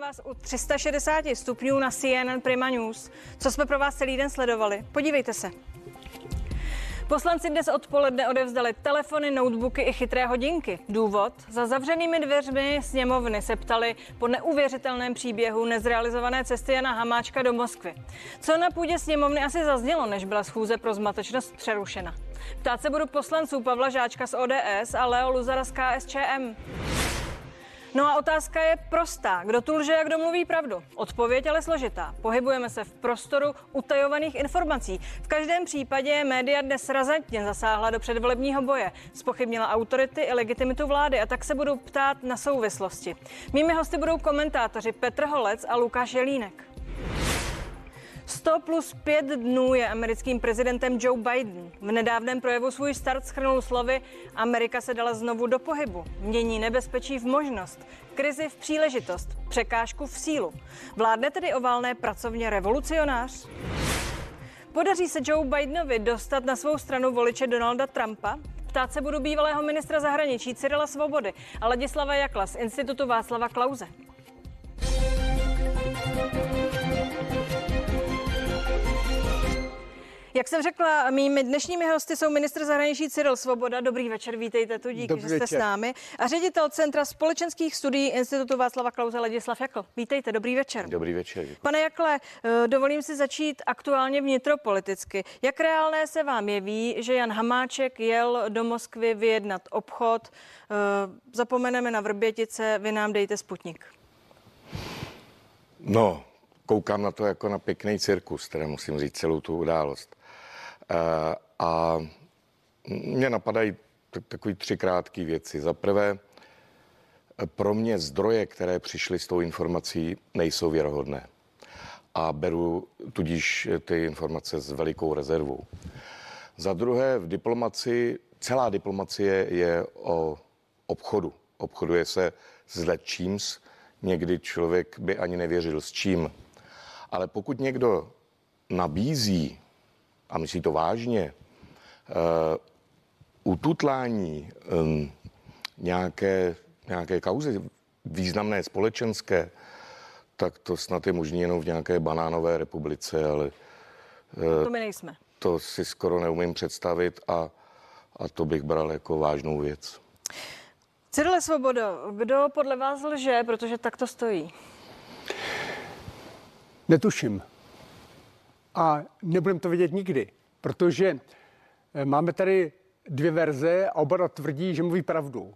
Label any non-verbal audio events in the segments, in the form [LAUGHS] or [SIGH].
vás u 360 stupňů na CNN Prima News. Co jsme pro vás celý den sledovali? Podívejte se. Poslanci dnes odpoledne odevzdali telefony, notebooky i chytré hodinky. Důvod? Za zavřenými dveřmi sněmovny se ptali po neuvěřitelném příběhu nezrealizované cesty Jana Hamáčka do Moskvy. Co na půdě sněmovny asi zaznělo, než byla schůze pro zmatečnost přerušena? Ptát se budu poslanců Pavla Žáčka z ODS a Leo Luzara z KSČM. No a otázka je prostá. Kdo tu lže a kdo mluví pravdu? Odpověď ale složitá. Pohybujeme se v prostoru utajovaných informací. V každém případě média dnes razantně zasáhla do předvolebního boje. Spochybnila autority i legitimitu vlády a tak se budu ptát na souvislosti. Mými hosty budou komentátoři Petr Holec a Lukáš Jelínek. 100 plus 5 dnů je americkým prezidentem Joe Biden. V nedávném projevu svůj start schrnul slovy Amerika se dala znovu do pohybu. Mění nebezpečí v možnost, krizi v příležitost, překážku v sílu. Vládne tedy oválné pracovně revolucionář? Podaří se Joe Bidenovi dostat na svou stranu voliče Donalda Trumpa? Ptát se budu bývalého ministra zahraničí Cyrila Svobody a Ladislava Jakla z Institutu Václava Klauze. Jak jsem řekla, mými dnešními hosty jsou ministr zahraničí Cyril Svoboda. Dobrý večer, vítejte tu, díky, Dobrý že jste večer. s námi. A ředitel Centra společenských studií Institutu Václava Klauze Ladislav Jakl. Vítejte, dobrý večer. Dobrý večer. Pane Jakle, eh, dovolím si začít aktuálně vnitropoliticky. Jak reálné se vám jeví, že Jan Hamáček jel do Moskvy vyjednat obchod? Eh, zapomeneme na Vrbětice, vy nám dejte Sputnik. No, koukám na to jako na pěkný cirkus, teda musím říct celou tu událost. Eh, a mě napadají takové tři krátké věci. Za prvé, pro mě zdroje, které přišly s tou informací, nejsou věrohodné. A beru tudíž ty informace s velikou rezervou. Za druhé, v diplomaci, celá diplomacie je o obchodu. Obchoduje se s lečíms, někdy člověk by ani nevěřil s čím. Ale pokud někdo nabízí a myslí to vážně, uh, ututlání um, nějaké, nějaké kauzy významné společenské, tak to snad je možné jenom v nějaké banánové republice, ale... Uh, to my nejsme. To si skoro neumím představit a, a to bych bral jako vážnou věc. Cyrile Svobodo, kdo podle vás lže, protože tak to stojí? Netuším a nebudeme to vidět nikdy, protože eh, máme tady dvě verze a oba tvrdí, že mluví pravdu.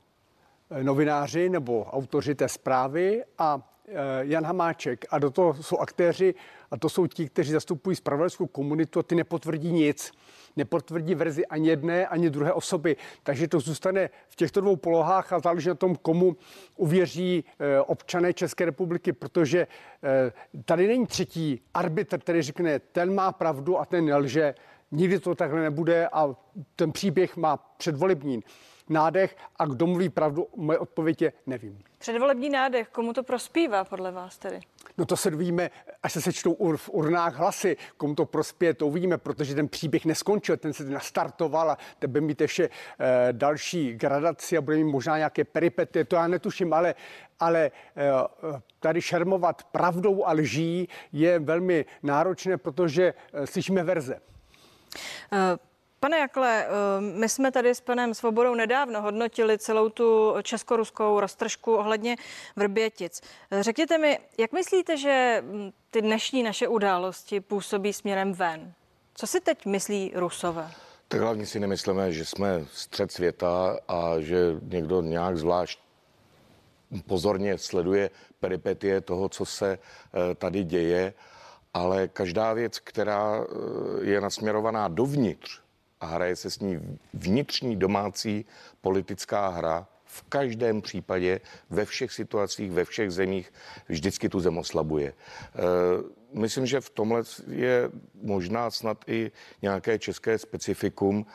Eh, novináři nebo autoři té zprávy a Jan Hamáček a do toho jsou aktéři a to jsou ti, kteří zastupují spravodajskou komunitu a ty nepotvrdí nic nepotvrdí verzi ani jedné, ani druhé osoby. Takže to zůstane v těchto dvou polohách a záleží na tom, komu uvěří eh, občané České republiky, protože eh, tady není třetí arbitr, který řekne, ten má pravdu a ten nelže. Nikdy to takhle nebude a ten příběh má předvolební nádech a kdo mluví pravdu, moje odpověď je nevím. Předvolební nádech, komu to prospívá podle vás tedy? No to se dovíme, až se sečtou ur, v urnách hlasy, komu to prospěje, to uvidíme, protože ten příběh neskončil, ten se nastartoval a tebe mít ještě eh, další gradaci a bude mít možná nějaké peripety, to já netuším, ale, ale eh, tady šermovat pravdou a lží je velmi náročné, protože eh, slyšíme verze. Uh... Pane Jakle, eh, my jsme tady s panem Svobodou nedávno hodnotili celou tu česko-ruskou roztržku ohledně Vrbětic. Řekněte mi, jak myslíte, že hm, ty dnešní naše události působí směrem ven? Co si teď myslí Rusové? Tak hlavně si nemyslíme, že jsme střed světa a že někdo nějak zvlášť pozorně sleduje peripetie toho, co se eh, tady děje, ale každá věc, která eh, je nasměrovaná dovnitř, a hraje se s ní vnitřní domácí politická hra, v každém případě, ve všech situacích, ve všech zemích vždycky tu zem oslabuje. E, myslím, že v tomhle je možná snad i nějaké české specifikum,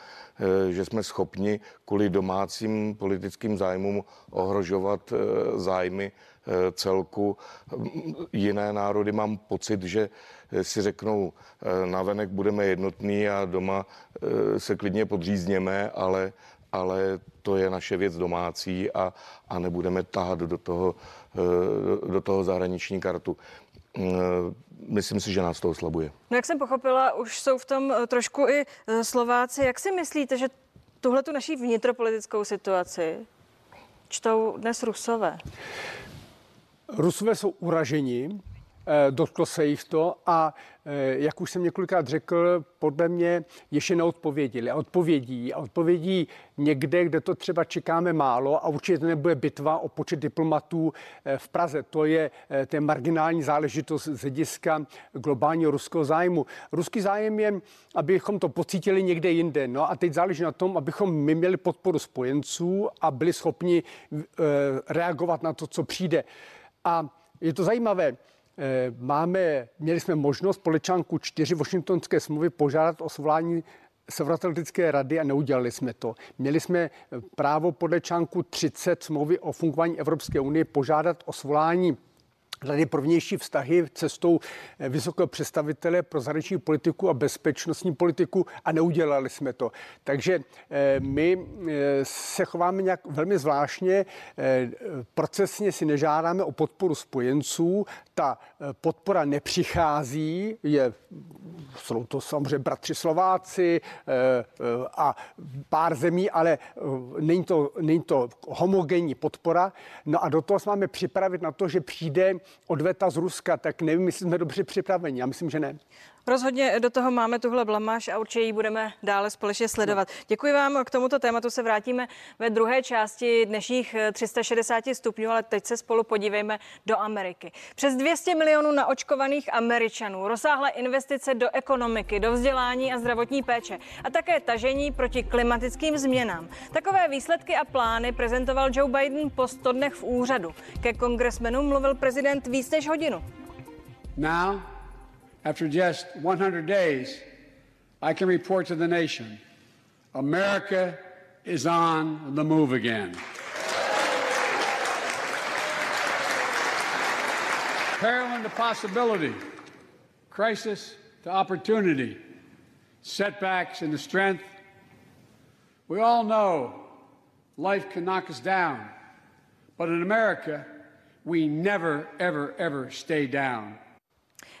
e, že jsme schopni kvůli domácím politickým zájmům ohrožovat e, zájmy celku. Jiné národy mám pocit, že si řeknou, na venek budeme jednotní a doma se klidně podřízněme, ale ale to je naše věc domácí a, a nebudeme tahat do toho, eh, do toho zahraniční kartu. Eh, myslím si, že nás to oslabuje. No jak jsem pochopila, už jsou v tom eh, trošku i Slováci. Jak si myslíte, že tuhle tu naší vnitropolitickou situaci čtou dnes Rusové? Rusové jsou uraženi, dotklo se jich to a Eh, jak už jsem několikrát řekl, podle mě ještě neodpověděli. A odpovědí, a odpovědí někde, kde to třeba čekáme málo a určitě nebude bitva o počet diplomatů eh, v Praze. To je, eh, to je marginální záležitost z hlediska globálního ruského zájmu. Ruský zájem je, abychom to pocítili někde jinde. No a teď záleží na tom, abychom my měli podporu spojenců a byli schopni reagovat na to, co přijde. A je to zajímavé. Eh, máme, měli jsme možnost podle článku 4 Washingtonské smlouvy požádat o svolání Severoatlantické rady a neudělali jsme to. Měli jsme právo podle článku 30 smlouvy o fungování Evropské unie požádat o svolání Rady pro vnější vztahy cestou eh, vysokého představitele pro zahraniční politiku a bezpečnostní politiku a neudělali jsme to. Takže eh, my eh, se chováme nějak velmi zvláštně, procesně si nežádáme o podporu spojenců, ta podpora nepřichází, je, jsou to samozřejmě bratři Slováci a pár zemí, ale není to, není to homogenní podpora. No a do toho máme připravit na to, že přijde odveta z Ruska, tak nevím, jestli jsme dobře připraveni. Já myslím, že ne. Rozhodně do toho máme tuhle blamáž a určitě ji budeme dále společně sledovat. Děkuji vám. K tomuto tématu se vrátíme ve druhé části dnešních 360 stupňů, ale teď se spolu podívejme do Ameriky. Přes 200 milionů naočkovaných Američanů, rozsáhlé investice do ekonomiky, do vzdělání a zdravotní péče a také tažení proti klimatickým změnám. Takové výsledky a plány prezentoval Joe Biden po 100 dnech v úřadu. Ke kongresmenům mluvil prezident víc než hodinu. Now After just 100 days, I can report to the nation America is on the move again. Parallel to possibility, crisis to opportunity, setbacks into strength. We all know life can knock us down, but in America, we never, ever, ever stay down.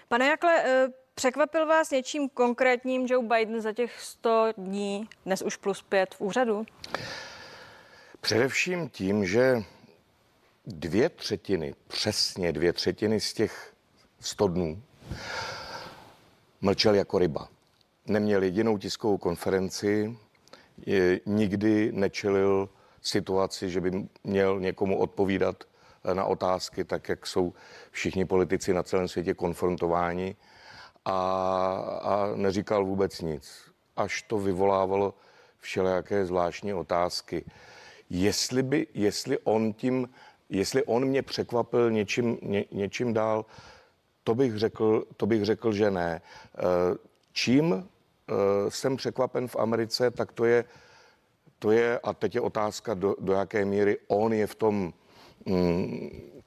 Pane Jakle, eh, překvapil vás něčím konkrétním Joe Biden za těch 100 dní, dnes už plus 5 v úřadu? Především tím, že dvě třetiny, přesně dvě třetiny z těch 100 dnů mlčel jako ryba. Neměl jedinou tiskovou konferenci, nikdy nečelil situaci, že by měl někomu odpovídat na otázky, tak jak jsou všichni politici na celém světě konfrontováni a, a neříkal vůbec nic. Až to vyvolávalo všelijaké zvláštní otázky. Jestli, by, jestli on tím, jestli on mě překvapil něčím, ně, něčím dál, to bych, řekl, to bych řekl, že ne. Eh, čím eh, jsem překvapen v Americe, tak to je, to je a teď je otázka, do, do jaké míry on je v tom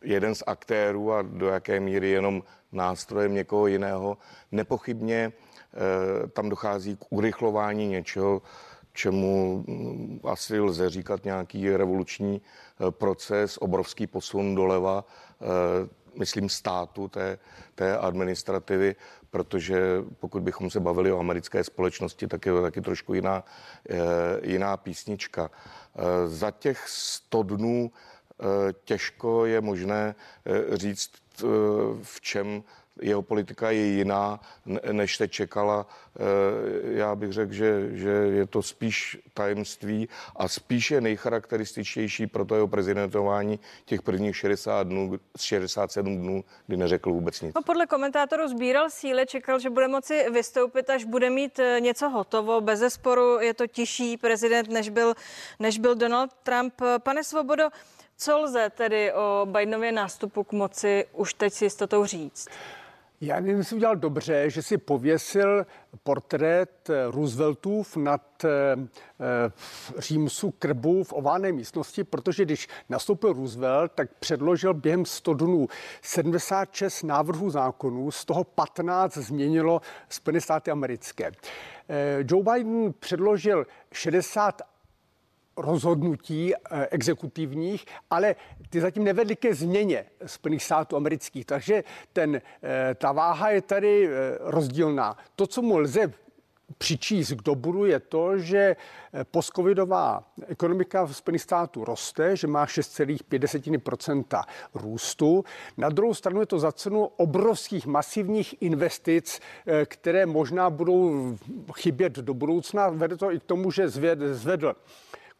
jeden z aktérů a do jaké míry jenom nástrojem někoho jiného. Nepochybně eh, tam dochází k urychlování něčeho, čemu mm, asi lze říkat nějaký revoluční eh, proces, obrovský posun doleva, eh, myslím státu, té, té administrativy, protože pokud bychom se bavili o americké společnosti, tak je to taky trošku jiná, jiná písnička. Za těch 100 dnů těžko je možné eh, říct, eh, v čem jeho politika je jiná, než se čekala. Já bych řekl, že, že je to spíš tajemství a spíš je nejcharakterističtější pro to jeho prezidentování těch prvních 60 dnů, 67 dnů, kdy neřekl vůbec nic. No, podle komentátorů sbíral síly, čekal, že bude moci vystoupit, až bude mít něco hotovo. Bez zesporu je to tišší prezident, než byl, než byl Donald Trump. Pane Svobodo, co lze tedy o Bidenově nástupu k moci už teď si jistotou říct? Já nevím, jestli udělal dobře, že si pověsil portrét Rooseveltův nad eh, Římsu krbu v oválné místnosti, protože když nastoupil Roosevelt, tak předložil během 100 dnů 76 návrhů zákonů, z toho 15 změnilo Spojené státy americké. Eh, Joe Biden předložil 60 rozhodnutí eh, exekutivních, ale ty zatím nevedly ke změně Spojených států amerických. Takže ten, eh, ta váha je tady eh, rozdílná. To, co mu lze přičíst k dobru je to, že postcovidová ekonomika v Spojených států roste, že má 6,5% růstu. Na druhou stranu je to za cenu obrovských masivních investic, které možná budou chybět do budoucna. Vede to i k tomu, že zvedl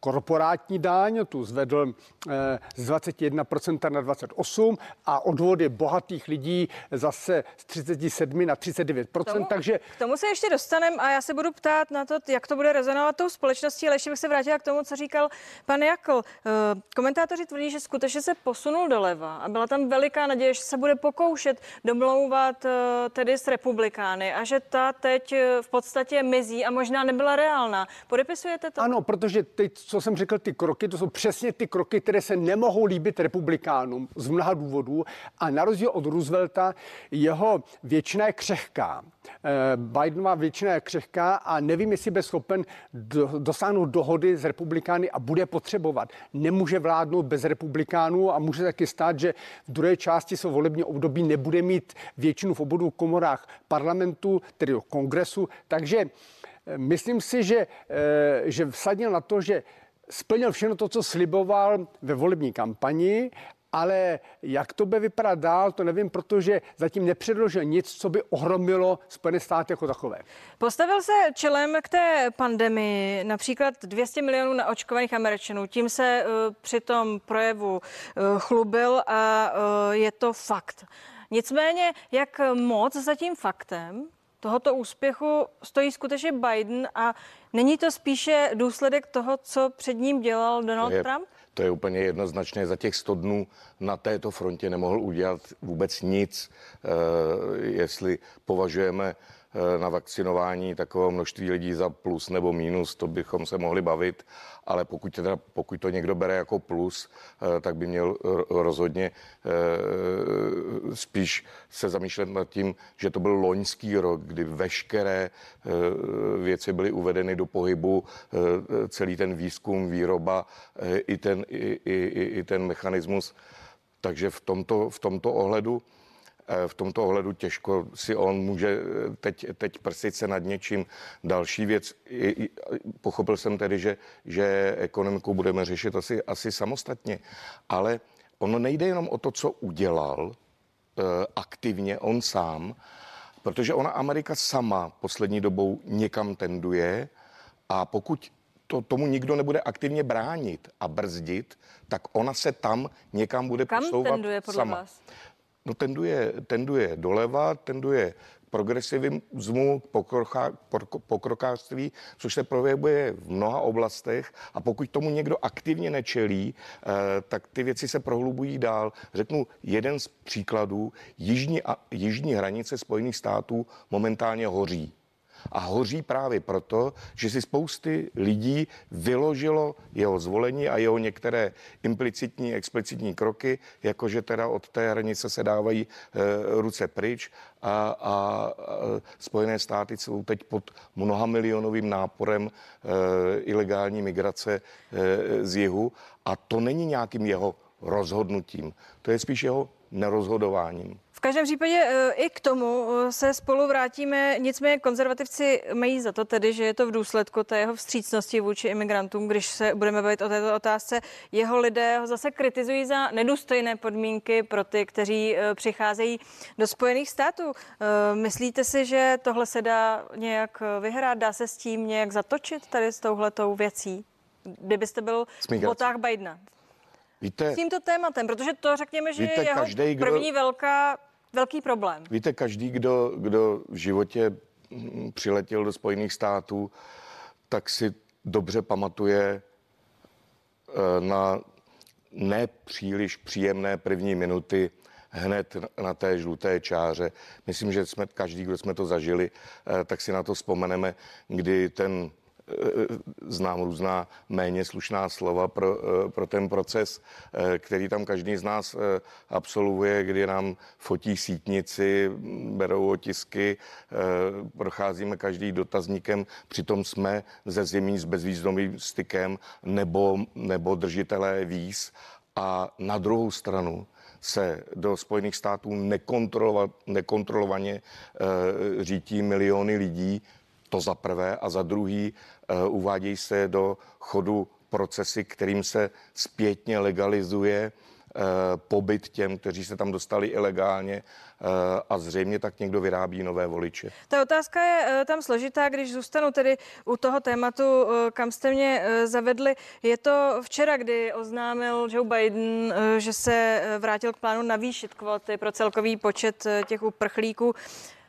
korporátní daň, tu zvedl eh, z 21% na 28% a odvody bohatých lidí zase z 37 na 39%. K tomu, takže... K tomu se ještě dostaneme a já se budu ptát na to, jak to bude rezonovat tou společností, ale ještě bych se vrátila k tomu, co říkal pan Jakl. Eh, komentátoři tvrdí, že skutečně se posunul doleva a byla tam veliká naděje, že se bude pokoušet domlouvat eh, tedy s republikány a že ta teď v podstatě mizí a možná nebyla reálná. Podepisujete to? Ano, protože teď co jsem řekl, ty kroky, to jsou přesně ty kroky, které se nemohou líbit republikánům z mnoha důvodů. A na rozdíl od Roosevelta, jeho většina je křehká. Eh, Bidenová většina je křehká a nevím, jestli bude schopen do, dosáhnout dohody s republikány a bude potřebovat. Nemůže vládnout bez republikánů a může taky stát, že v druhé části svého volebního období nebude mít většinu v obou komorách parlamentu, tedy kongresu. Takže eh, myslím si, že, eh, že vsadil na to, že splnil všechno to, co sliboval ve volební kampani ale jak to bude vypadat dál, to nevím, protože zatím nepředložil nic, co by ohromilo Spojené státy jako takové. Postavil se čelem k té pandemii například 200 milionů naočkovaných Američanů. Tím se uh, při tom projevu uh, chlubil a uh, je to fakt. Nicméně, jak moc za tím faktem tohoto úspěchu stojí skutečně Biden a není to spíše důsledek toho, co před ním dělal Donald to je, Trump? To je úplně jednoznačné. Za těch 100 dnů na této frontě nemohl udělat vůbec nic, uh, jestli považujeme na vakcinování takového množství lidí za plus nebo minus, to bychom se mohli bavit, ale pokud, teda, pokud to někdo bere jako plus, eh, tak by měl rozhodně eh, spíš se zamýšlet nad tím, že to byl loňský rok, kdy veškeré věci byly uvedeny do pohybu, celý ten výzkum, výroba i ten, i, i, i ten mechanismus. Takže v tomto, v tomto ohledu Eh, v tomto ohledu těžko si on může eh, teď, teď prsit se nad něčím. Další věc, pochopil jsem tedy, že, že ekonomiku budeme řešit asi, asi samostatně, ale ono nejde jenom o to, co udělal eh, aktivně on sám, protože ona Amerika sama poslední dobou někam tenduje a pokud to, tomu nikdo nebude aktivně bránit a brzdit, tak ona se tam někam bude Kam posouvat tenduje podle sama. Vás? No tenduje, tenduje doleva, tenduje progresivismu, pokroká, pokrokářství, což se projevuje v mnoha oblastech a pokud tomu někdo aktivně nečelí, eh, tak ty věci se prohlubují dál. Řeknu jeden z příkladů. Jižní, jižní hranice Spojených států momentálně hoří a hoří právě proto, že si spousty lidí vyložilo jeho zvolení a jeho některé implicitní, explicitní kroky, jakože teda od té hranice se dávají e, ruce pryč a, a, a Spojené státy jsou teď pod mnoha milionovým náporem e, ilegální migrace e, z jihu. A to není nějakým jeho rozhodnutím, to je spíš jeho nerozhodováním každém případě e, i k tomu e, se spolu vrátíme. Nicméně konzervativci mají za to tedy, že je to v důsledku té jeho vstřícnosti vůči imigrantům, když se budeme bavit o této otázce. Jeho lidé ho zase kritizují za nedůstojné podmínky pro ty, kteří e, přicházejí do Spojených států. Myslíte si, že tohle se dá nějak vyhrát? Dá se s tím nějak zatočit tady s touhletou věcí? Kdybyste byl v botách Bidena? Víte, s tímto tématem, protože to řekněme, že víte, je jeho každý, kdo, první velká velký problém. Víte, každý, kdo, kdo v životě mm, přiletěl do Spojených států, tak si dobře pamatuje eh, na nepříliš příjemné první minuty hned na té žluté čáře. Myslím, že jsme každý, kdo jsme to zažili, eh, tak si na to vzpomeneme, kdy ten znám různá méně slušná slova pro, pro ten proces, který tam každý z nás absolvuje, kdy nám fotí sítnici, berou otisky, procházíme každý dotazníkem, přitom jsme ze zemí s bezvýznovým stykem nebo, nebo držitelé víz. A na druhou stranu se do Spojených států nekontrolovaně e, řítí miliony lidí, to za prvé, a za druhý e, uvádějí se do chodu procesy, kterým se zpětně legalizuje Eh, pobyt těm, kteří se tam dostali ilegálně eh, a zřejmě tak někdo vyrábí nové voliče. Ta otázka je tam složitá, když zůstanu tedy u toho tématu, kam jste mě zavedli. Je to včera, kdy oznámil Joe Biden, že se vrátil k plánu navýšit kvóty pro celkový počet těch uprchlíků.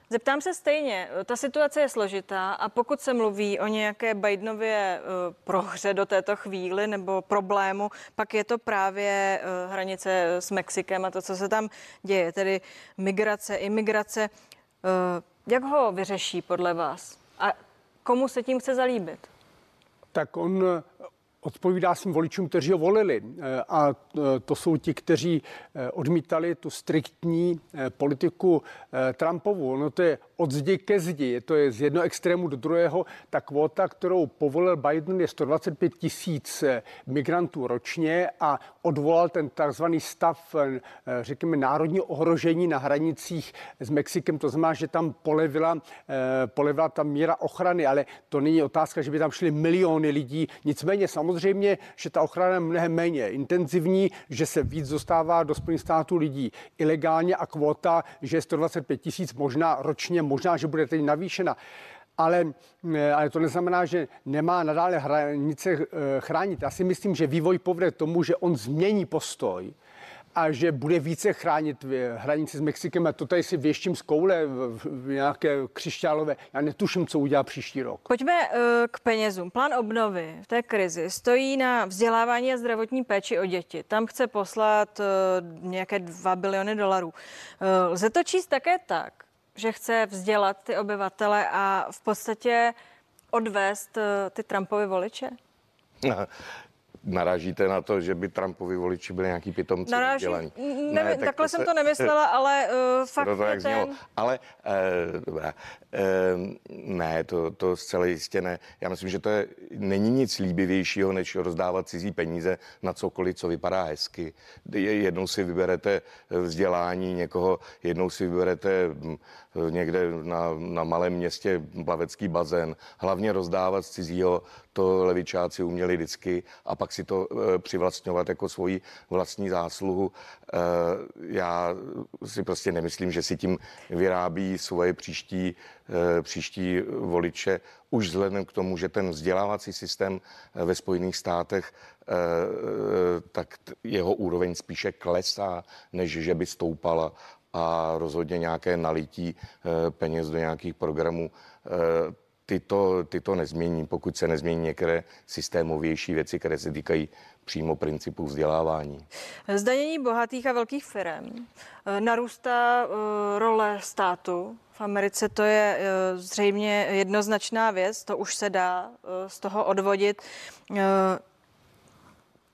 Zeptám se stejně, ta situace je složitá a pokud se mluví o nějaké Bidenově eh, prohře do této chvíli nebo problému, pak je to právě eh, hranice s Mexikem a to, co se tam děje, tedy migrace, imigrace. Eh, jak ho vyřeší podle vás? A komu se tím chce zalíbit? Tak on odpovídá svým voličům, kteří ho volili. Eh, a eh, to jsou ti, kteří eh, odmítali tu striktní politiku Trumpovu. No to je od zdi ke zdi, to je z jednoho extrému do druhého. Ta kvota, kterou povolil Biden, je 125 tisíc migrantů ročně a odvolal ten takzvaný stav, řekněme, národní ohrožení na hranicích s Mexikem. To znamená, že tam polevila, polevila ta míra ochrany, ale to není otázka, že by tam šly miliony lidí. Nicméně samozřejmě že ta ochrana je mnohem méně intenzivní, že se víc dostává do Spojených států lidí ilegálně a kvota, že je 125 tisíc možná ročně, možná, že bude teď navýšena ale, eh, ale to neznamená, že nemá nadále hranice eh, chránit. Já si myslím, že vývoj povede tomu, že on změní postoj a že bude více chránit hranici s Mexikem. A to tady si věštím z koule v nějaké křišťálové. Já netuším, co udělá příští rok. Pojďme k penězům. Plán obnovy v té krizi stojí na vzdělávání a zdravotní péči o děti. Tam chce poslat nějaké 2 biliony dolarů. Lze to číst také tak, že chce vzdělat ty obyvatele a v podstatě odvést ty Trumpovy voliče? [LAUGHS] narážíte na to, že by Trumpovi voliči byli nějaký pitomci Naráží, ne, ne, tak takhle to jsem se, to nemyslela, [LAUGHS] ale uh, fakt to, to jak ten... znělo. Ale uh, dobrá, uh, ne, to, to zcela jistě ne. Já myslím, že to je, není nic líbivějšího, než rozdávat cizí peníze na cokoliv, co vypadá hezky. Jednou si vyberete vzdělání někoho, jednou si vyberete hm, někde na, na malém městě plavecký bazén. Hlavně rozdávat z cizího, to levičáci uměli vždycky a pak si to e, přivlastňovat jako svoji vlastní zásluhu. E, já si prostě nemyslím, že si tím vyrábí svoje příští, příští voliče už vzhledem k tomu, že ten vzdělávací systém ve Spojených státech tak jeho úroveň spíše klesá, než že by stoupala a rozhodně nějaké nalití peněz do nějakých programů ty to, ty to nezmění, pokud se nezmění některé systémovější věci, které se týkají přímo principu vzdělávání. Zdanění bohatých a velkých firm. Eh, narůstá eh, role státu. V Americe to je eh, zřejmě jednoznačná věc, to už se dá z toho odvodit.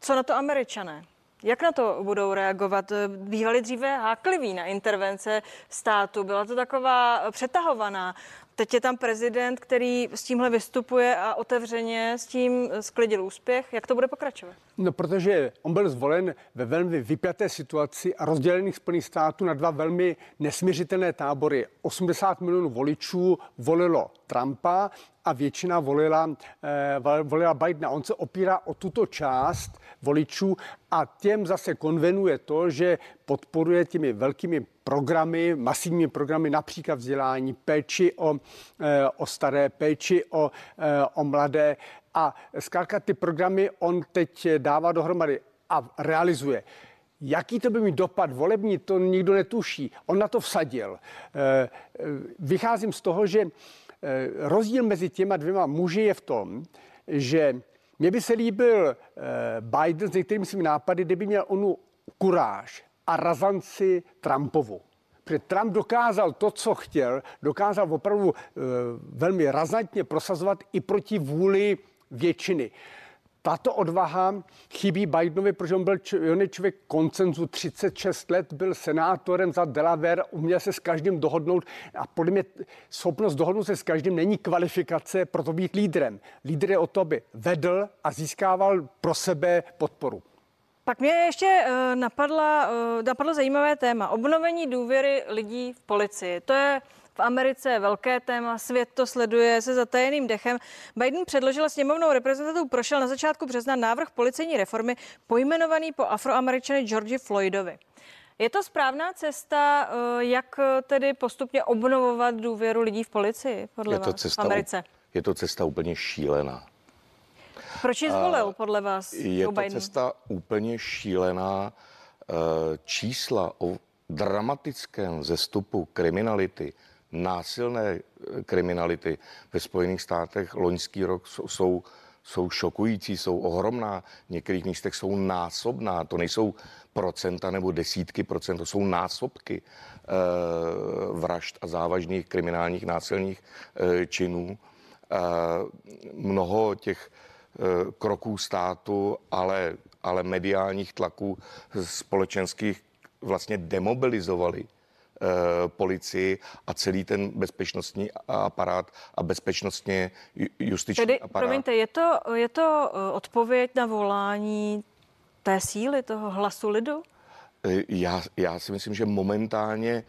Co na to američané? Jak na to budou reagovat? Bývali dříve hákliví na intervence státu. Byla to taková přetahovaná. Teď je tam prezident, který s tímhle vystupuje a otevřeně s tím sklidil úspěch. Jak to bude pokračovat? No, protože on byl zvolen ve velmi vypjaté situaci a rozdělených Spojených států na dva velmi nesměřitelné tábory. 80 milionů voličů volilo Trumpa a většina volila, eh, volila Bidena. On se opírá o tuto část voličů a těm zase konvenuje to, že podporuje těmi velkými programy, masivními programy, například vzdělání, péči o, eh, o staré, péči o, eh, o mladé. A zkrátka ty programy on teď dává dohromady a realizuje. Jaký to by mít dopad volební, to nikdo netuší. On na to vsadil. Vycházím z toho, že rozdíl mezi těma dvěma muži je v tom, že mně by se líbil Biden s některými svými nápady, kdyby měl onu kuráž a razanci Trumpovu. Protože Trump dokázal to, co chtěl, dokázal opravdu e, velmi razantně prosazovat i proti vůli většiny. Tato odvaha chybí Bidenovi, protože on byl on je člověk koncenzu, 36 let byl senátorem za Delaware, uměl se s každým dohodnout a podle mě schopnost dohodnout se s každým není kvalifikace pro to být lídrem. Lídr je o to, aby vedl a získával pro sebe podporu. Pak mě ještě uh, napadla, uh, napadlo zajímavé téma. Obnovení důvěry lidí v policii. To je v Americe je velké téma, svět to sleduje se zatajeným dechem. Biden předložil sněmovnou reprezentantů, prošel na začátku března návrh policejní reformy pojmenovaný po afroameričany Georgi Floydovi. Je to správná cesta, eh, jak tedy postupně obnovovat důvěru lidí v policii, podle je to vás, cesta, v Americe? Je to cesta úplně šílená. Proč ji zvolil, podle vás, Je to Biden? cesta úplně šílená. Eh, čísla o dramatickém zestupu kriminality, násilné eh, kriminality ve Spojených státech loňský rok jsou, jsou šokující, jsou ohromná, v některých místech jsou násobná, to nejsou procenta nebo desítky procent, to jsou násobky e, vražd a závažných kriminálních násilných činů. Mnoho těch kroků státu, ale, ale mediálních tlaků společenských vlastně demobilizovali Eh, policii a celý ten bezpečnostní aparát a bezpečnostně justiční Tedy, aparát. promiňte, je to, je to eh, odpověď na volání té síly, toho hlasu lidu? Eh, já, já si myslím, že momentálně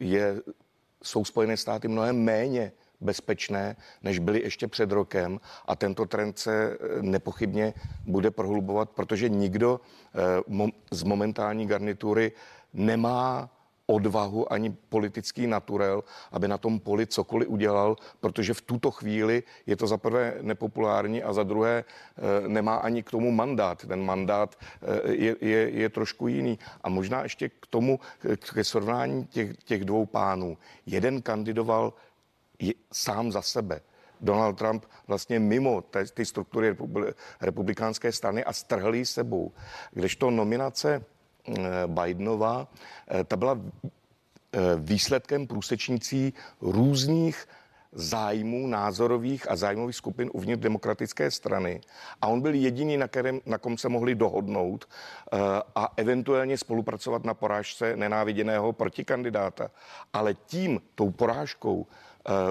je, jsou Spojené státy mnohem méně bezpečné, než byly ještě před rokem a tento trend se nepochybně bude prohlubovat, protože nikdo z momentální garnitury nemá odvahu ani politický naturel, aby na tom poli cokoliv udělal, protože v tuto chvíli je to za prvé nepopulární a za druhé e, nemá ani k tomu mandát. Ten mandát je, je, je trošku jiný. A možná ještě k tomu, ke srovnání těch, těch dvou pánů. Jeden kandidoval sám za sebe. Donald Trump vlastně mimo té, ty struktury republikánské strany a strhl sebou. Kdežto nominace Eh, Bidenova, eh, ta byla eh, výsledkem průsečnicí různých zájmů názorových a zájmových skupin uvnitř demokratické strany. A on byl jediný, na, kterém, na kom se mohli dohodnout a eventuálně spolupracovat na porážce nenáviděného protikandidáta. Ale tím, tou porážkou,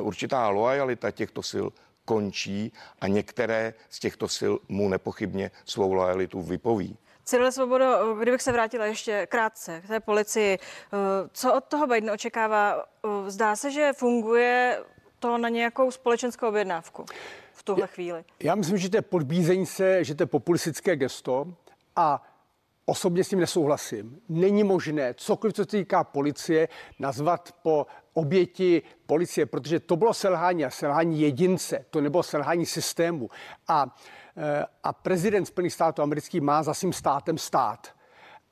určitá loajalita těchto sil končí a některé z těchto sil mu nepochybně svou lojalitu vypoví. Cyril Svobodo, kdybych se vrátila ještě krátce k té policii, eh, co od toho Biden očekává? Eh, zdá se, že funguje to na nějakou společenskou objednávku v tuhle chvíli. Já myslím, že to je podbízení se, že to je populistické gesto a osobně s tím nesouhlasím. Není možné cokoliv, co se týká policie, nazvat po oběti policie, protože to bylo selhání a selhání jedince, to nebylo selhání systému. A Eh, a prezident Spojených států amerických má za svým státem stát.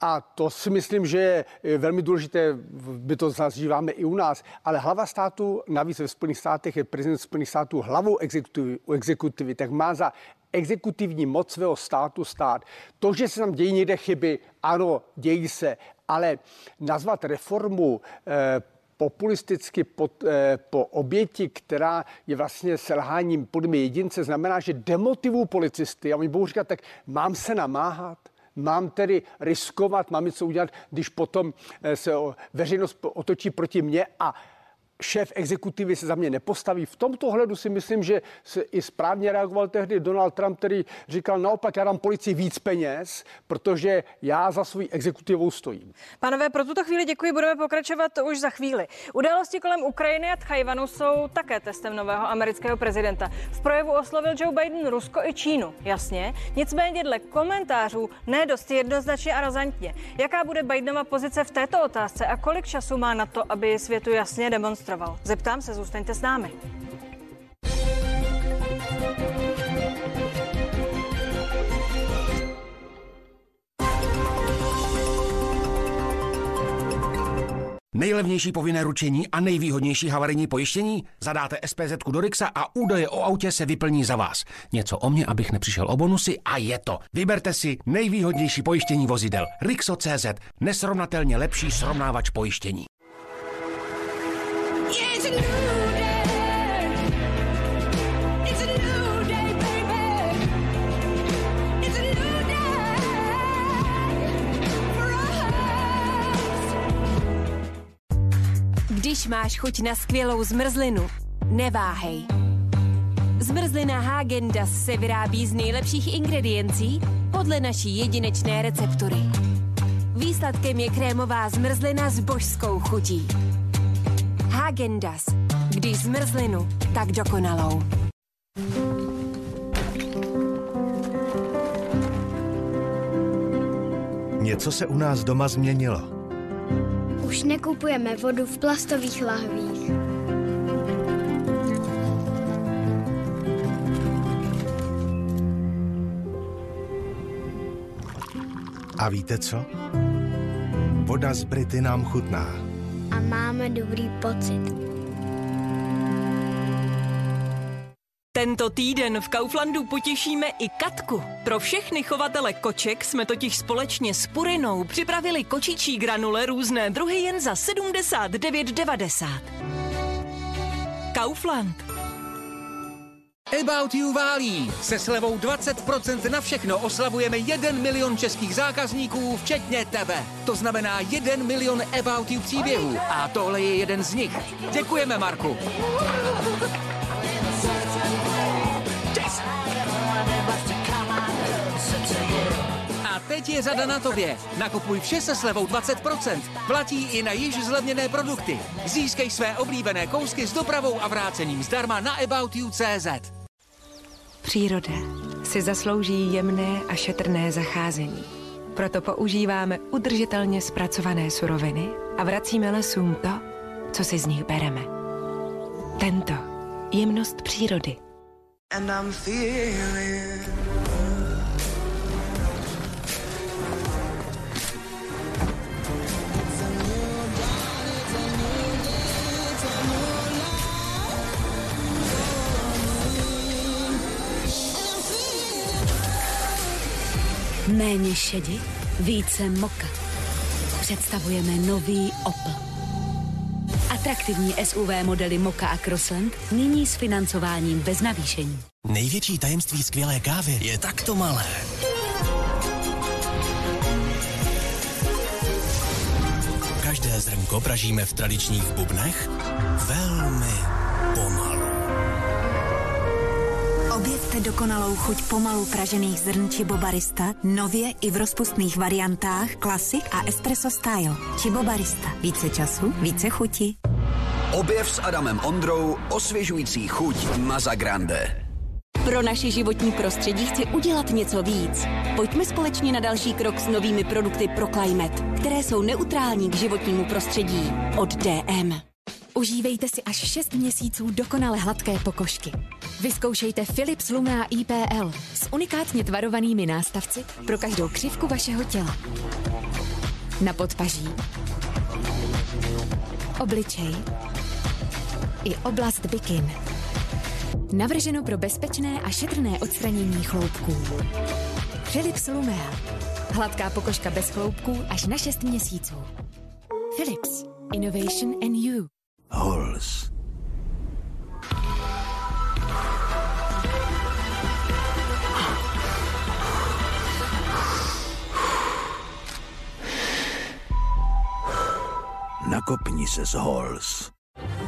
A to si myslím, že je velmi důležité, by to zažíváme i u nás, ale hlava státu, navíc ve Spojených státech je prezident Spojených států hlavou exekutivy, exekutivy tak má za exekutivní moc svého státu stát. To, že se tam dějí někde chyby, ano, dějí se, ale nazvat reformu eh, populisticky po, eh, po oběti, která je vlastně selháním podle jedince, znamená, že demotivují policisty. A oni budou říkat, tak mám se namáhat, mám tedy riskovat, mám něco udělat, když potom eh, se veřejnost otočí proti mně a šéf exekutivy se za mě nepostaví. V tomto ohledu si myslím, že se i správně reagoval tehdy Donald Trump, který říkal naopak, já dám policii víc peněz, protože já za svou exekutivou stojím. Pánové, pro tuto chvíli děkuji, budeme pokračovat už za chvíli. Události kolem Ukrajiny a Tchajvanu jsou také testem nového amerického prezidenta. V projevu oslovil Joe Biden Rusko i Čínu, jasně, nicméně dle komentářů ne dost jednoznačně a razantně. Jaká bude Bidenova pozice v této otázce a kolik času má na to, aby světu jasně demonstroval? Demonstroval. Zeptám se, zůstaňte s námi. Nejlevnější povinné ručení a nejvýhodnější havarijní pojištění? Zadáte SPZ do Rixa a údaje o autě se vyplní za vás. Něco o mě, abych nepřišel o bonusy a je to. Vyberte si nejvýhodnější pojištění vozidel. Rixo.cz. Nesrovnatelně lepší srovnávač pojištění. Když máš chuť na skvělou zmrzlinu, neváhej. Zmrzlina Hagendas se vyrábí z nejlepších ingrediencí podle naší jedinečné receptury. Výsledkem je krémová zmrzlina s božskou chutí. Hagendas. Když zmrzlinu, tak dokonalou. Něco se u nás doma změnilo. Už nekupujeme vodu v plastových lahvích. A víte co? Voda z Brity nám chutná. A máme dobrý pocit. Tento týden v Kauflandu potěšíme i Katku. Pro všechny chovatele koček jsme totiž společně s Purinou připravili kočičí granule různé druhy jen za 79,90. Kaufland. About You válí. Se slevou 20% na všechno oslavujeme 1 milion českých zákazníků, včetně tebe. To znamená 1 milion About You příběhů. A tohle je jeden z nich. Děkujeme, Marku. A teď je řada na tobě. Nakupuj vše se slevou 20%. Platí i na již zlevněné produkty. Získej své oblíbené kousky s dopravou a vrácením zdarma na aboutyou.cz. Příroda si zaslouží jemné a šetrné zacházení. Proto používáme udržitelně zpracované suroviny a vracíme lesům to, co si z nich bereme. Tento jemnost přírody. And I'm feeling Méně šedi, více moka. Představujeme nový Opel. Atraktivní SUV modely Moka a Crossland nyní s financováním bez navýšení. Největší tajemství skvělé kávy je takto malé. Každé zrnko pražíme v tradičních bubnech velmi pomalu. Objevte dokonalou chuť pomalu pražených zrn Chibo Barista nově i v rozpustných variantách Classic a Espresso Style. Chibo Barista. Více času, více chuti. Objev s Adamem Ondrou osvěžující chuť Maza Grande. Pro naše životní prostředí chci udělat něco víc. Pojďme společně na další krok s novými produkty pro Climate, které jsou neutrální k životnímu prostředí. Od DM. Užívejte si až 6 měsíců dokonale hladké pokožky. Vyzkoušejte Philips Lumea IPL s unikátně tvarovanými nástavci pro každou křivku vašeho těla. Na podpaží, obličej i oblast bikin. Navrženo pro bezpečné a šetrné odstranění chloupků. Philips Lumea. Hladká pokožka bez chloupků až na 6 měsíců. Philips. Innovation and you. Halls. Nakopni se z Halls.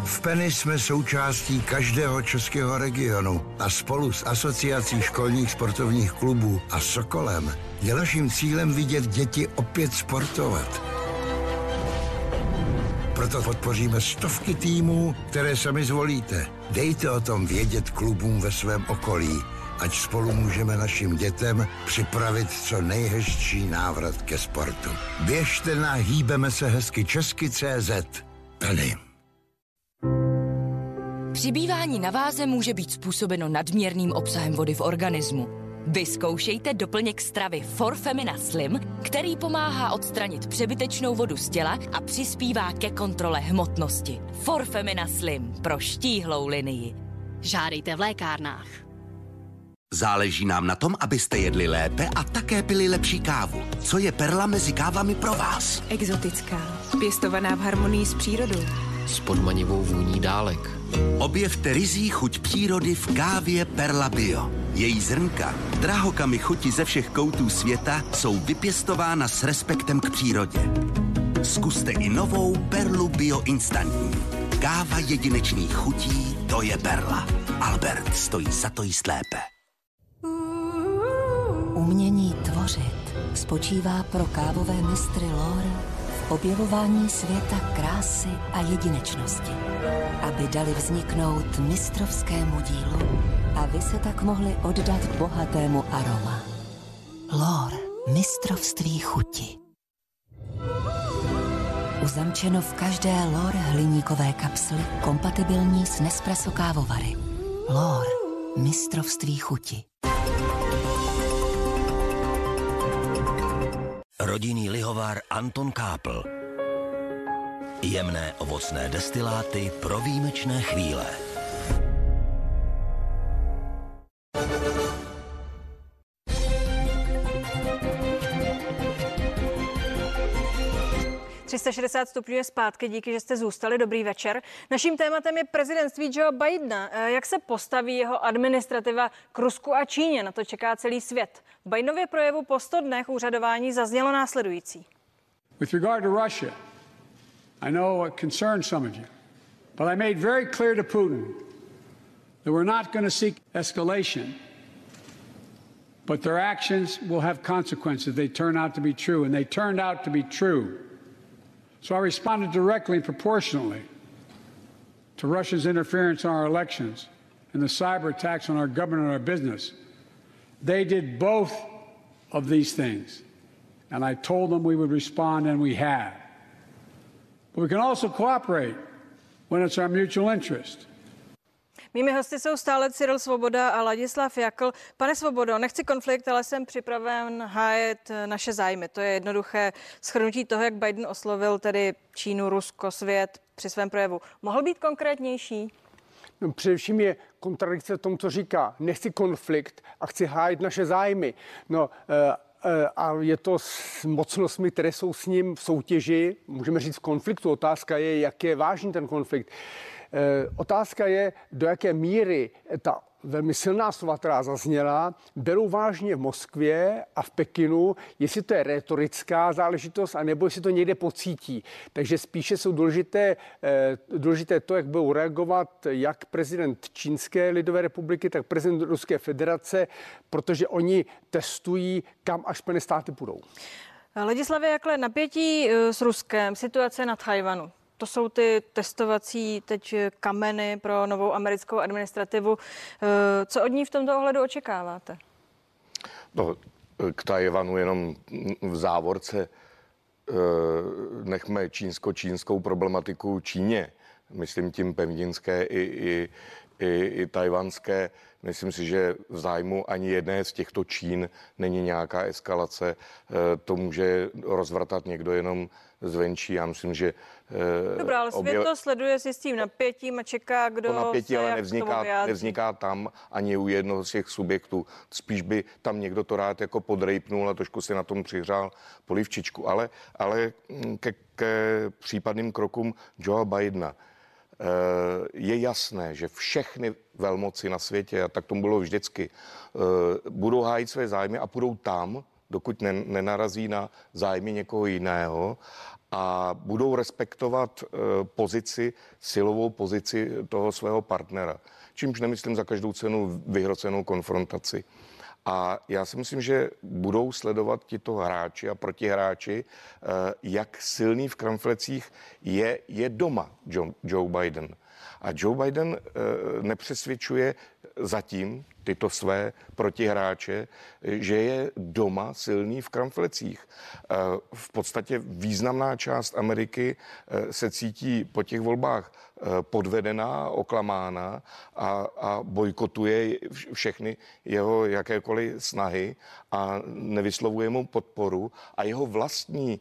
V Penny jsme součástí každého českého regionu a spolu s Asociací školních sportovních klubů a Sokolem je naším cílem vidět děti opět sportovat. Proto podpoříme stovky týmů, které sami zvolíte. Dejte o tom vědět klubům ve svém okolí, ať spolu můžeme našim dětem připravit co nejhezčí návrat ke sportu. Běžte na hýbeme se hezky česky CZ. Penny. Přibývání na váze může být způsobeno nadměrným obsahem vody v organismu. Vyzkoušejte doplněk stravy For Femina Slim, který pomáhá odstranit přebytečnou vodu z těla a přispívá ke kontrole hmotnosti. For Femina Slim pro štíhlou linii. Žádejte v lékárnách. Záleží nám na tom, abyste jedli lépe a také pili lepší kávu. Co je perla mezi kávami pro vás? Exotická, pěstovaná v harmonii s přírodou. S podmanivou vůní dálek. Objevte rizí chuť přírody v kávě Perla Bio. Její zrnka, drahokamy chuti ze všech koutů světa, jsou vypěstována s respektem k přírodě. Zkuste i novou Perlu Bio instantní. Káva jedinečných chutí, to je Perla. Albert stojí za to jíst lépe. Umění tvořit spočívá pro kávové mistry Lore v objevování světa krásy a jedinečnosti, aby dali vzniknout mistrovskému dílu a vy se tak mohli oddat bohatému aroma. Lore, mistrovství chuti. Uzamčeno v každé Lore hliníkové kapsly kompatibilní s Nespresso kávovary. Lore, mistrovství chuti. Rodinný lihovár Anton Kápl. Jemné ovocné destiláty pro výjimečné chvíle. – 360 stupňů je zpátky, díky, že jste zůstali. Dobrý večer. Naším tématem je prezidentství Joe Bidena. Eh, Jak se postaví jeho administrativa k Rusku a Číně? Na to čeká celý svět. V Bidenově projevu po 100 dnech úřadování zaznělo následující. With regard to Russia, I know it concerns some of you, but I made very clear to Putin that we're not going to seek escalation, but their actions will have consequences. They turn out to be true, and they turned out to be true. So I responded directly and proportionally to Russia's interference in our elections and the cyber attacks on our government and our business. They did both of these things. And I told them we would respond, and we have. But we can also cooperate when it's our mutual interest. Mými hosty jsou stále Cyril Svoboda a Ladislav Jakl. Pane Svobodo, nechci konflikt, ale jsem připraven hájet naše zájmy. To je jednoduché schrnutí toho, jak Biden oslovil tedy Čínu, Rusko, svět při svém projevu. Mohl být konkrétnější? No, především je kontradikce v tom, co říká. Nechci konflikt a chci hájit naše zájmy. No, eh, a je to s mocnostmi, které jsou s ním v soutěži, můžeme říct v konfliktu. Otázka je, jak je vážný ten konflikt. Eh, Otázka je, do jaké míry ta velmi silná slova, která zazněla, berou vážně v Moskvě a v Pekinu, jestli to je retorická záležitost, anebo jestli to někde pocítí. Takže spíše jsou důležité, eh, důležité to, jak budou reagovat jak prezident Čínské lidové republiky, tak prezident Ruské federace, protože oni testují, kam až Spojené státy půjdou. Ladislavě, jakhle napětí eh, s Ruskem, situace na Tajvanu. To jsou ty testovací teď kameny pro novou americkou administrativu. Eh, Co od ní v tomto ohledu očekáváte? No, k Tajvanu jenom v závorce eh, nechme čínsko-čínskou problematiku Číně. Myslím tím pevninské i, i, i, i tajvanské. Myslím si, že v zájmu ani jedné z těchto Čín není nějaká eskalace. Eh, To může rozvrtat někdo jenom zvenčí. Já myslím, že eh, Dobrá, ale svět to sleduje s jistým napětím a čeká, kdo to napětí se ale nevzniká, nevzniká tam ani u jednoho z těch subjektů. Spíš by tam někdo to rád jako podrejpnul a trošku si na tom přihřál polivčičku. Ale, ale ke, ke případným krokům Joea Bidena. Eh, Je jasné, že všechny velmoci na světě, a tak tomu bylo vždycky, eh, budou hájit své zájmy a půjdou tam, dokud ne- nenarazí na zájmy někoho jiného a budou respektovat eh, pozici, silovou pozici toho svého partnera. Čímž nemyslím za každou cenu vyhrocenou konfrontaci. A já si myslím, že budou sledovat tito hráči a protihráči, eh, jak silný v kramflecích je, je doma Joe, Joe Biden. A Joe Biden eh, nepřesvědčuje zatím tyto své protihráče, že je doma silný v kramflecích. Eh, V podstatě významná část Ameriky eh, se cítí po těch volbách eh, podvedená, oklamána a, a bojkotuje vš- všechny jeho jakékoliv snahy a nevyslovuje mu podporu a jeho vlastní e,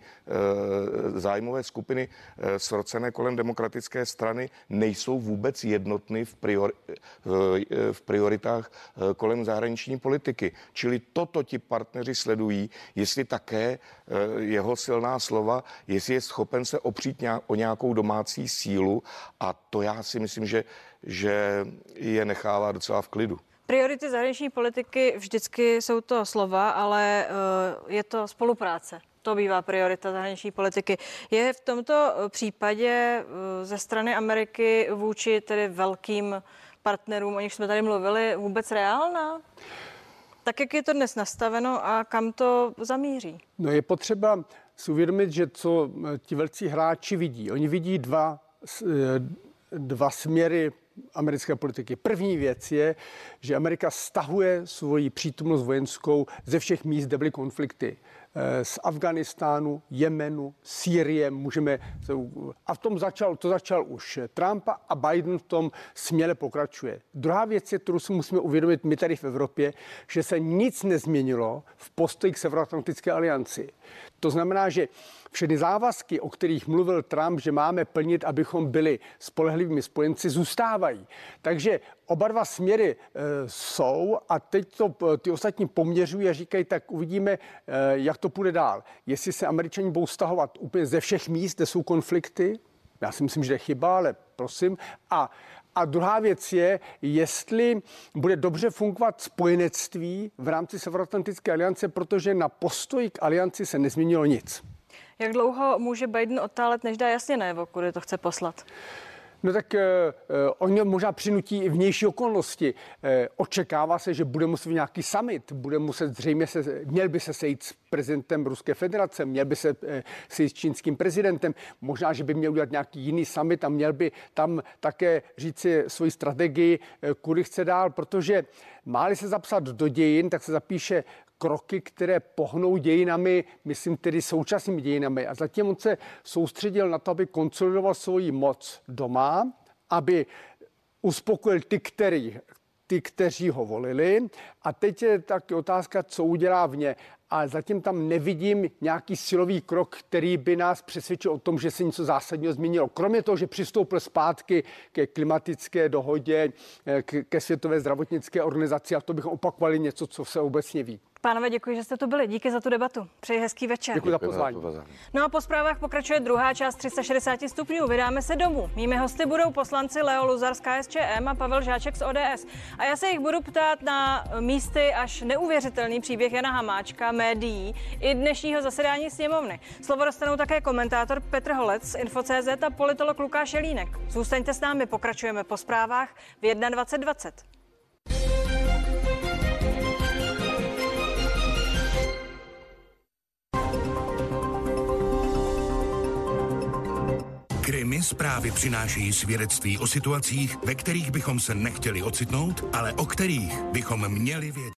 zájmové skupiny e, srocené kolem demokratické strany nejsou vůbec jednotny v, priori, v, v prioritách e, kolem zahraniční politiky. Čili toto ti partneři sledují, jestli také e, jeho silná slova, jestli je schopen se opřít nějak, o nějakou domácí sílu a to já si myslím, že, že je nechává docela v klidu. Priority zahraniční politiky vždycky jsou to slova, ale eh, je to spolupráce. To bývá priorita zahraniční politiky. Je v tomto eh, případě eh, ze strany Ameriky vůči tedy velkým partnerům, o nich jsme tady mluvili, vůbec reálná? Tak, jak je to dnes nastaveno a kam to zamíří? No je potřeba si uvědomit, že co ti velcí hráči vidí. Oni vidí dva, dva směry americké politiky. První věc je, že Amerika stahuje svoji přítomnost vojenskou ze všech míst, kde byly konflikty. Eh, Z Afganistánu, Jemenu, Sýrie, můžeme... A v tom začal, to začal už Trump a Biden v tom směle pokračuje. Druhá věc je, kterou si musíme uvědomit my tady v Evropě, že se nic nezměnilo v postoji k Severoatlantické alianci. To znamená, že všechny závazky, o kterých mluvil Trump, že máme plnit, abychom byli spolehlivými spojenci, zůstávají. Takže oba dva směry e, jsou a teď to e, ty ostatní poměřují a říkají, tak uvidíme, e, jak to půjde dál. Jestli se američani budou stahovat úplně ze všech míst, kde jsou konflikty, já si myslím, že je chyba, ale prosím. A a druhá věc je, jestli bude dobře fungovat spojenectví v rámci Severoatlantické aliance, protože na postoji k alianci se nezměnilo nic. Jak dlouho může Biden otálet, než dá jasně najevo, kudy to chce poslat? No tak eh, eh, oni možná přinutí i vnější okolnosti. Eh, očekává se, že bude muset nějaký summit, bude muset zřejmě se, měl by se sejít s prezidentem Ruské federace, měl by se eh, sejít s čínským prezidentem, možná, že by měl udělat nějaký jiný summit a měl by tam také říci svoji strategii, eh, kudy chce dál, protože máli se zapsat do dějin, tak se zapíše kroky, které pohnou dějinami, myslím tedy současnými dějinami. A zatím on se soustředil na to, aby konsolidoval svoji moc doma, aby uspokojil ty, který, ty, kteří ho volili. A teď je taky otázka, co udělá vně. A zatím tam nevidím nějaký silový krok, který by nás přesvědčil o tom, že se něco zásadního změnilo. Kromě toho, že přistoupil zpátky ke klimatické dohodě, eh, k- ke Světové zdravotnické organizaci a to bychom opakovali něco, co se obecně ví. Pánové, děkuji, že jste tu byli. Díky za tu debatu. Přeji hezký večer. Děkuji za pozvání. No a po zprávách pokračuje druhá část 360 stupňů. Vydáme se domů. Mými hosty budou poslanci Leo Luzar z KSČM a Pavel Žáček z ODS. A já se jich budu ptát na místy až neuvěřitelný příběh Jana Hamáčka, médií i dnešního zasedání sněmovny. Slovo dostanou také komentátor Petr Holec z Info.cz a politolog Lukáš Jelínek. Zůstaňte s námi, pokračujeme po zprávách v 21.20. Krimi zprávy přinášejí svědectví o situacích, ve kterých bychom se nechtěli ocitnout, ale o kterých bychom měli vědět.